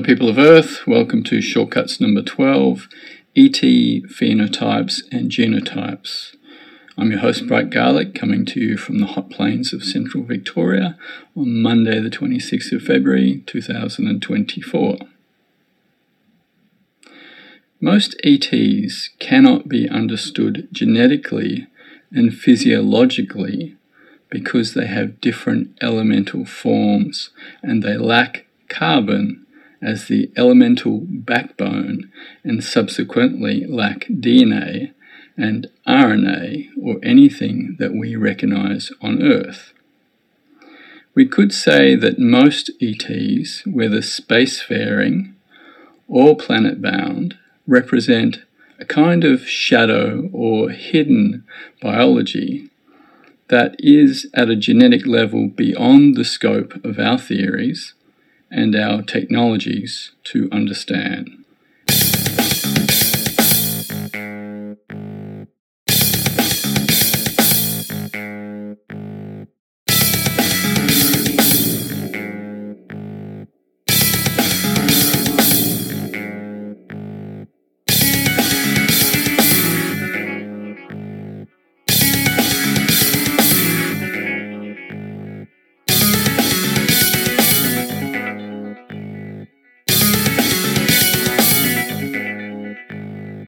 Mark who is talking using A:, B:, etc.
A: people of Earth. Welcome to Shortcuts number 12 ET, Phenotypes, and Genotypes. I'm your host, Bright Garlick, coming to you from the hot plains of central Victoria on Monday, the 26th of February 2024. Most ETs cannot be understood genetically and physiologically because they have different elemental forms and they lack carbon as the elemental backbone and subsequently lack DNA and RNA or anything that we recognize on Earth. We could say that most ETs, whether spacefaring or planet bound, represent a kind of shadow or hidden biology that is at a genetic level beyond the scope of our theories and our technologies to understand.